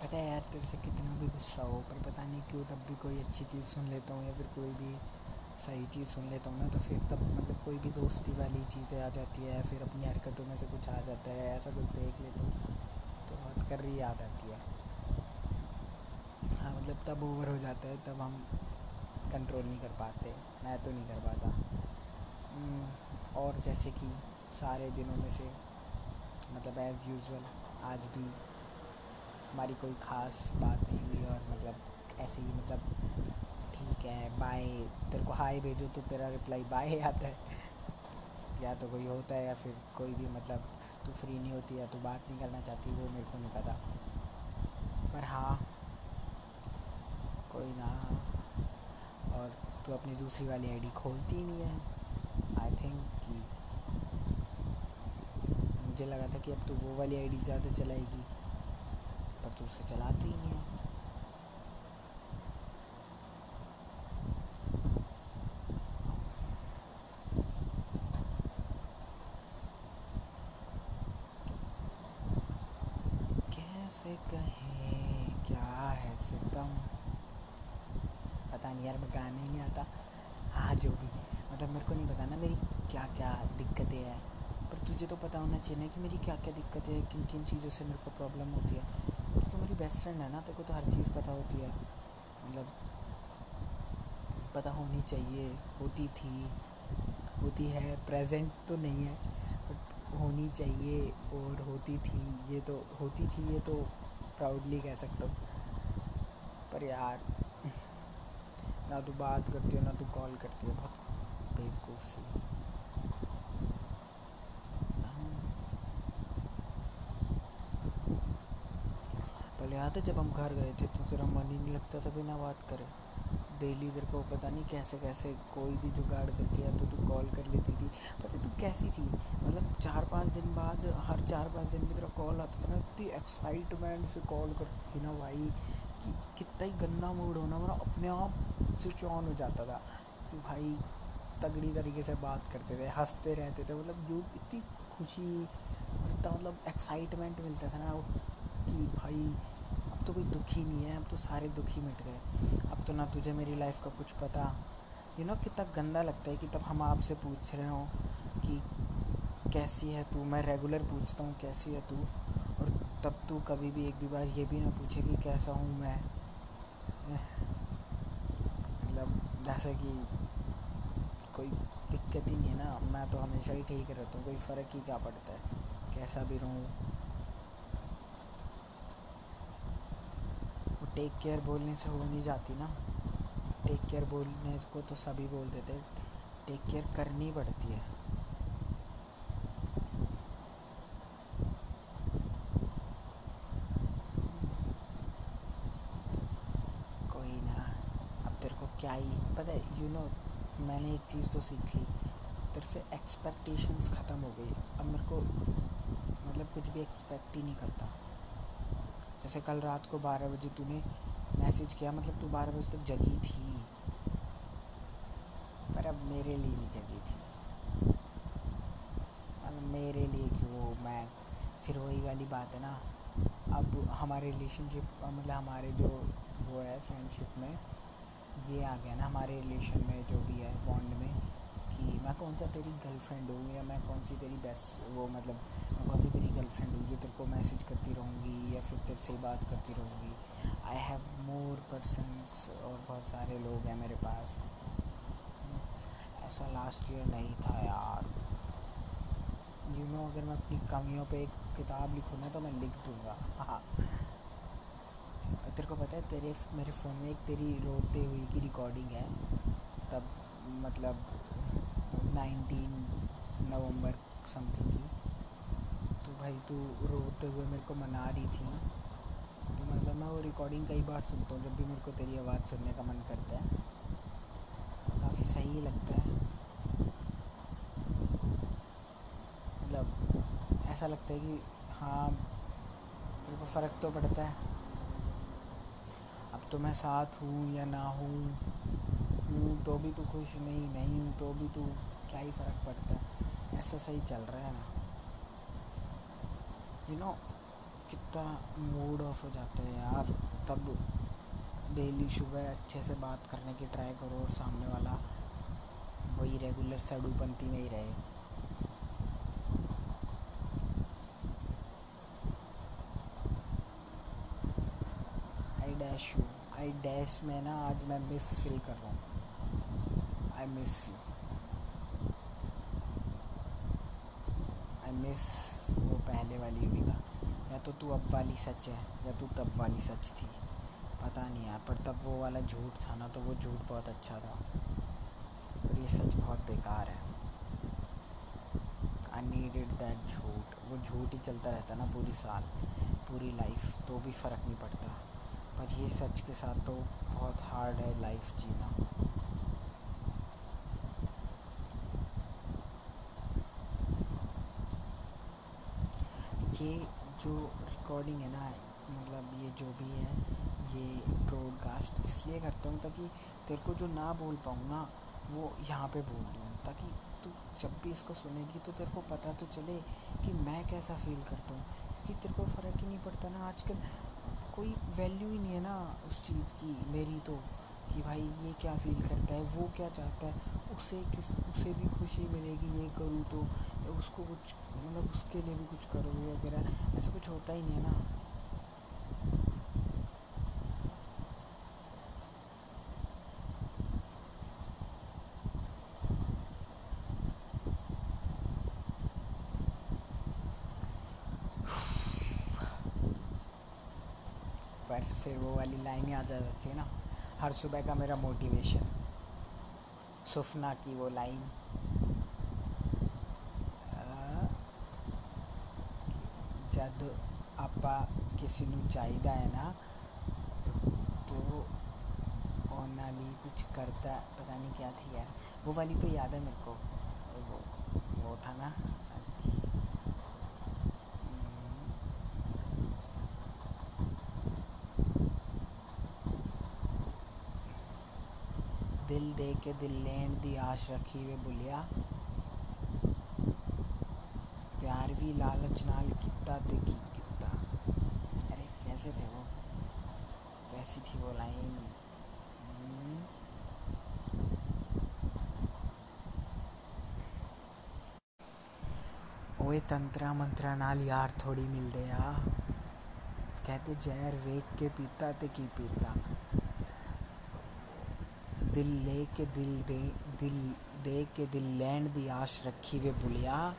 पता है यार तेरे से कितना भी गुस्सा हो पर पता नहीं क्यों तब भी कोई अच्छी चीज़ सुन लेता हूँ या फिर कोई भी सही चीज़ सुन लेता हूँ ना तो फिर तब मतलब कोई भी दोस्ती वाली चीज़ें आ जाती है या फिर अपनी हरकतों में से कुछ आ जाता है ऐसा कुछ देख ले तो तो हद कर रही याद आती है। हाँ मतलब तब ओवर हो जाता है तब हम कंट्रोल नहीं कर पाते मैं तो नहीं कर पाता। हम्म, और जैसे कि सारे दिनों में से मतलब एज़ यूज़ुअल आज भी हमारी कोई ख़ास बात नहीं हुई और मतलब ऐसे ही मतलब ठीक है बाय तेरे को हाय भेजो तो तेरा रिप्लाई बाय आता है। या तो कोई होता है या फिर कोई भी मतलब तू फ्री नहीं होती या तो बात नहीं करना चाहती, वो मेरे को नहीं पता। पर हाँ कोई ना। और तू अपनी दूसरी वाली आईडी खोलती ही नहीं है। आई थिंक कि मुझे लगा था कि अब तू वो वाली आईडी ज़्यादा चलाएगी। तू उसे चलाती ही नहीं है। कैसे कहें, क्या है सितम? पता नहीं यार, मैं गाने ही नहीं आता। हाँ जो भी। मतलब मेरे को नहीं पता ना मेरी क्या क्या दिक्कतें हैं। पर तुझे तो पता होना चाहिए ना कि मेरी क्या क्या दिक्कतें हैं किन किन चीज़ों से मेरे को प्रॉब्लम होती है। बेस्ट फ्रेंड है ना, तेरे को तो हर चीज़ पता होती है। मतलब पता होनी चाहिए, होती थी, होती है प्रेजेंट तो नहीं है बट होनी चाहिए और होती थी। ये तो होती थी ये तो प्राउडली कह सकता हूँ। पर यार, ना तू बात करती हो, ना तू कॉल करती हो, बहुत बेवकूफ़ सी पहले याद है जब हम घर गए थे तो तेरा मन ही नहीं लगता था बिना बात करे। डेली इधर को पता नहीं कैसे कैसे कोई भी जुगाड़ करके या तो तू कॉल कर लेती थी। पता तू कैसी थी? मतलब चार पाँच दिन बाद, हर चार पाँच दिन में तेरा कॉल आता था ना, इतनी एक्साइटमेंट से कॉल करती थी ना भाई, कि कितना ही गंदा मूड होना, मेरा अपने आप स्विच ऑन हो जाता था। कि भाई, तगड़ी तरीके से बात करते थे, हँसते रहते थे मतलब जो इतनी खुशी, इतना मतलब एक्साइटमेंट मिलता था ना, कि भाई अब तो कोई दुखी नहीं है, अब तो सारे दुखी मिट गए। अब तो ना तुझे मेरी लाइफ का कुछ पता। यू नो कितना गंदा लगता है कि तब हम आपसे पूछ रहे हो कि कैसी है तू? मैं रेगुलर पूछता हूँ, कैसी है तू? और तब तू कभी भी एक भी बार ये भी ना पूछे कि कैसा हूँ मैं। मतलब जैसे कि कोई दिक्कत ही नहीं है ना। मैं तो हमेशा ही ठीक रहता हूँ, कोई फ़र्क ही क्या पड़ता है? कैसा भी रहूँ। टेक केयर बोलने से हो नहीं जाती ना। टेक केयर बोलने को तो सभी बोल देते टेक केयर करनी पड़ती है। कोई ना, अब तेरे को क्या ही, पता है यू नो मैंने एक चीज़ तो सीख ली। तेरे से एक्सपेक्टेशंस ख़त्म हो गई। अब मेरे को मतलब कुछ भी एक्सपेक्ट ही नहीं करता। जैसे कल रात को बारह बजे तूने मैसेज किया मतलब तू बारह बजे तक जगी थी। पर अब मेरे लिए नहीं जगी थी। अब मेरे लिए क्यों? मैं फिर वही वाली बात है ना। अब हमारे रिलेशनशिप मतलब हमारे जो वो है फ्रेंडशिप में, ये आ गया ना हमारे रिलेशन में जो भी है बॉन्ड में, कि मैं कौन सा तेरी गर्लफ्रेंड हूँ या मैं कौन सी तेरी बेस्ट वो मतलब मैं कौन सी तेरी गर्लफ्रेंड हूँ जो तेरे को मैसेज करती रहूँगी या फिर तेरे से बात करती रहूँगी। आई हैव मोर पर्सनस और बहुत सारे लोग हैं मेरे पास। ऐसा लास्ट ईयर नहीं था यार। यू you नो know, अगर मैं अपनी कमियों पे एक किताब लिखूँ ना तो मैं लिख दूँगा। हाँ तेरे को पता है तेरे मेरे फ़ोन में एक तेरी रोते हुई की रिकॉर्डिंग है। तब मतलब नाइनटीन नवंबर समथिंग की। तो भाई तू रोते हुए मेरे को मना रही थी। तो मतलब मैं वो रिकॉर्डिंग कई बार सुनता हूँ जब भी मेरे को तेरी आवाज़ सुनने का मन करता है। काफ़ी सही लगता है। मतलब ऐसा लगता है कि हाँ तेरे को फ़र्क तो पड़ता है। अब तो मैं साथ हूँ या ना हूँ हूँ तो भी तू खुश नहीं नहीं हूँ तो भी तू क्या ही फ़र्क पड़ता है। ऐसा सही चल रहा है ना। यू नो कितना मूड ऑफ़ हो जाता है यार। तब डेली सुबह अच्छे से बात करने की ट्राई करो और सामने वाला वही रेगुलर सड़ूपंथी में ही रहे। डैश यू आई डैश में ना आज मैं मिस फील कर रहा हूँ। I miss you I miss पहले वाली युविका या तो तू अब वाली सच है, या तू तब वाली सच थी। पता नहीं यार, पर तब वो वाला झूठ था ना तो वो झूठ बहुत अच्छा था। और ये सच बहुत बेकार है। आई नीडेड दैट झूठ। वो झूठ ही चलता रहता ना पूरी साल, पूरी लाइफ तो भी फ़र्क नहीं पड़ता। पर ये सच के साथ तो बहुत हार्ड है लाइफ जीना। ये जो रिकॉर्डिंग है ना मतलब ये जो भी है, ये ब्रॉडकास्ट इसलिए करता हूँ ताकि तेरे को जो ना बोल पाऊँ ना, वो यहाँ पे बोल दूँ। ताकि तू जब भी इसको सुनेगी तो तेरे को पता तो चले कि मैं कैसा फील करता हूँ। क्योंकि तेरे को फ़र्क ही नहीं पड़ता ना, आजकल कोई वैल्यू ही नहीं है ना उस चीज़ की, मेरी तो कि भाई ये क्या फील करता है, वो क्या चाहता है, उसे किस, उसे भी खुशी मिलेगी, ये करूँ तो। उसको कुछ मतलब उसके लिए भी कुछ करोगे वगैरह ऐसा कुछ होता ही नहीं है ना। पर फिर वो वाली लाइन ही आ जाती है ना। हर सुबह का मेरा मोटिवेशन सुफना की वो लाइन। जब आपा किसी चाहिदा है ना तो ਉਹਨਾਂ ਲਈ कुछ करता पता नहीं क्या थी यार वो वाली तो याद है मेरे को वो वो था ना दिल दे के दिल लेन दी आश रखी वे बुलिया प्यार भी लालच नाल किता ते की किता अरे, कैसे थे वो? कैसी थी वो लाइन? हम्म। ओए, तंत्रा मंत्रा नाल यार थोड़ी मिलदे आ। कहते, जहर वेख के पीता ते की पीता? दिल ले के दिल दे दिल दे के दिल लैंड दी आश रखी वे बुलिया।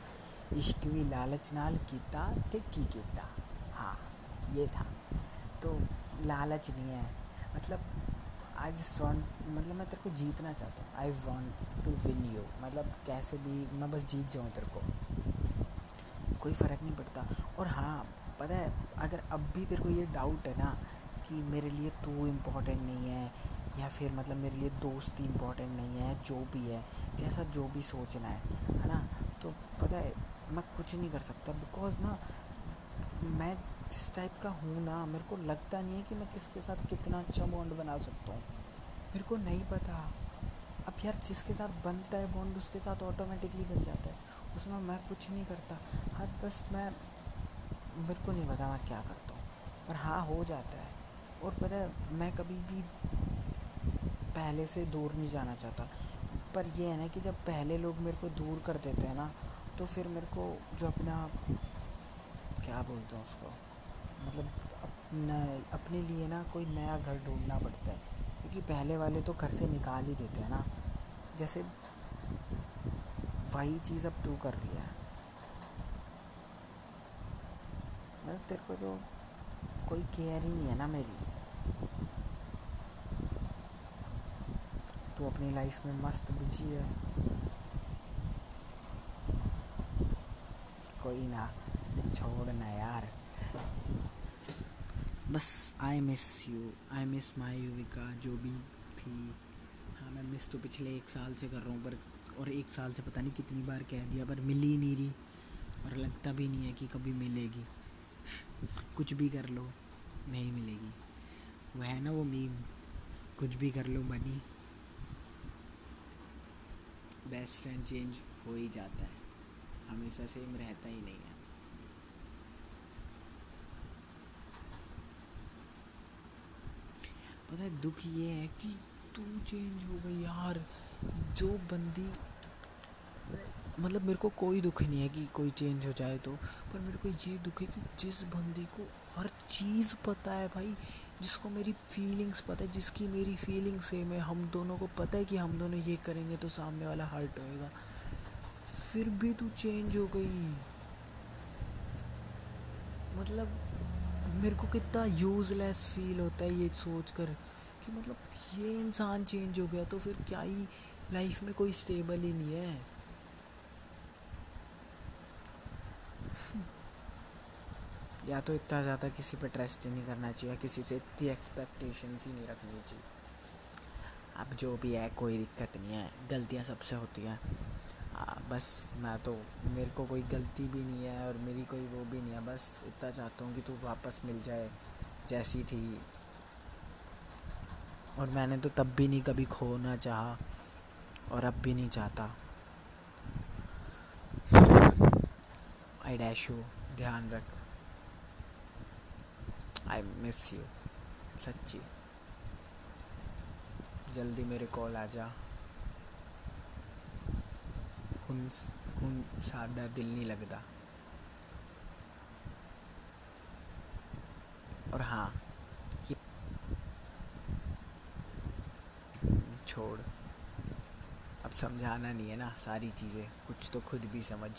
इश्क भी लालच नाल कीता ते की कीता? हाँ ये था। तो लालच नहीं है। मतलब आई जस्ट वॉन्ट मतलब मैं तेरे को जीतना चाहता हूँ। I want to win you मतलब कैसे भी, मैं बस जीत जाऊँ तेरे को। कोई फ़र्क नहीं पड़ता। और हाँ पता है, अगर अब भी तेरे को ये डाउट है ना, कि मेरे लिए तू इम्पोर्टेंट नहीं है, या फिर मतलब मेरे लिए दोस्ती इम्पोर्टेंट नहीं है, जो भी है, जैसा जो भी सोचना है है ना? तो पता है मैं कुछ नहीं कर सकता बिकॉज़ ना, मैं जिस टाइप का हूँ ना, मेरे को लगता नहीं है कि मैं किसके साथ कितना अच्छा बॉन्ड बना सकता हूँ। मेरे को नहीं पता। अब यार जिसके साथ बनता है बॉन्ड उसके साथ ऑटोमेटिकली बन जाता है। उसमें मैं कुछ नहीं करता। हाँ बस मैं, मेरे को नहीं पता मैं क्या करता हूँ। पर हाँ हो जाता है। और पता है, मैं कभी भी पहले से दूर नहीं जाना चाहता। पर ये है ना कि जब पहले लोग मेरे को दूर कर देते हैं ना तो फिर मेरे को जो अपना क्या बोलते हैं उसको मतलब अपना, अपने लिए ना कोई नया घर ढूंढना पड़ता है। क्योंकि पहले वाले तो घर से निकाल ही देते हैं ना। जैसे वही चीज़ अब तू कर रही है। मतलब तेरे को तो कोई केयर ही नहीं है ना मेरी। तू अपनी लाइफ में मस्त बिज़ी है। कोई ना छोड़ ना यार बस I miss you I miss my Yuvika जो भी थी हाँ मैं मिस तो पिछले एक साल से कर रहा हूँ पर और एक साल से पता नहीं कितनी बार कह दिया पर मिल ही नहीं रही और लगता भी नहीं है कि कभी मिलेगी कुछ भी कर लो नहीं मिलेगी वह है ना वो मीम कुछ भी कर लो बनी बेस्ट फ्रेंड चेंज हो ही जाता है हमेशा सेम रहता ही नहीं है। पता है, दुख ये है कि तू चेंज हो गई यार। जो बंदी मतलब मेरे को कोई दुख नहीं है कि कोई चेंज हो जाए तो पर मेरे को ये दुख है कि जिस बंदी को हर चीज़ पता है भाई, जिसको मेरी फीलिंग्स पता है, जिसकी मेरी फीलिंग सेम है, हम दोनों को पता है कि हम दोनों ये करेंगे तो सामने वाला हर्ट होएगा। फिर भी तू चेंज हो गई। मतलब मेरे को कितना यूज़लेस फील होता है ये सोच कर कि मतलब ये इंसान चेंज हो गया तो फिर क्या ही लाइफ में कोई स्टेबल ही नहीं है। या तो इतना ज़्यादा किसी पे ट्रस्ट ही नहीं करना चाहिए किसी से इतनी एक्सपेक्टेशंस ही नहीं रखनी चाहिए। अब जो भी है, कोई दिक्कत नहीं है, गलतियाँ सबसे होती हैं। बस मैं तो मेरे को कोई गलती भी नहीं है और मेरी कोई वो भी नहीं है, बस इतना चाहता हूँ कि तू वापस मिल जाए, जैसी थी। और मैंने तो तब भी नहीं कभी खोना चाहा और अब भी नहीं चाहता। आई डैश यू ध्यान रख। आई मिस यू सच्ची। जल्दी मेरे कॉल आ जा। ਹੁਣ ਹੁਣ ਸਾਡਾ ਦਿਲ नहीं लगता और हाँ ये छोड़ अब समझाना नहीं है ना सारी चीज़ें कुछ तो खुद भी समझ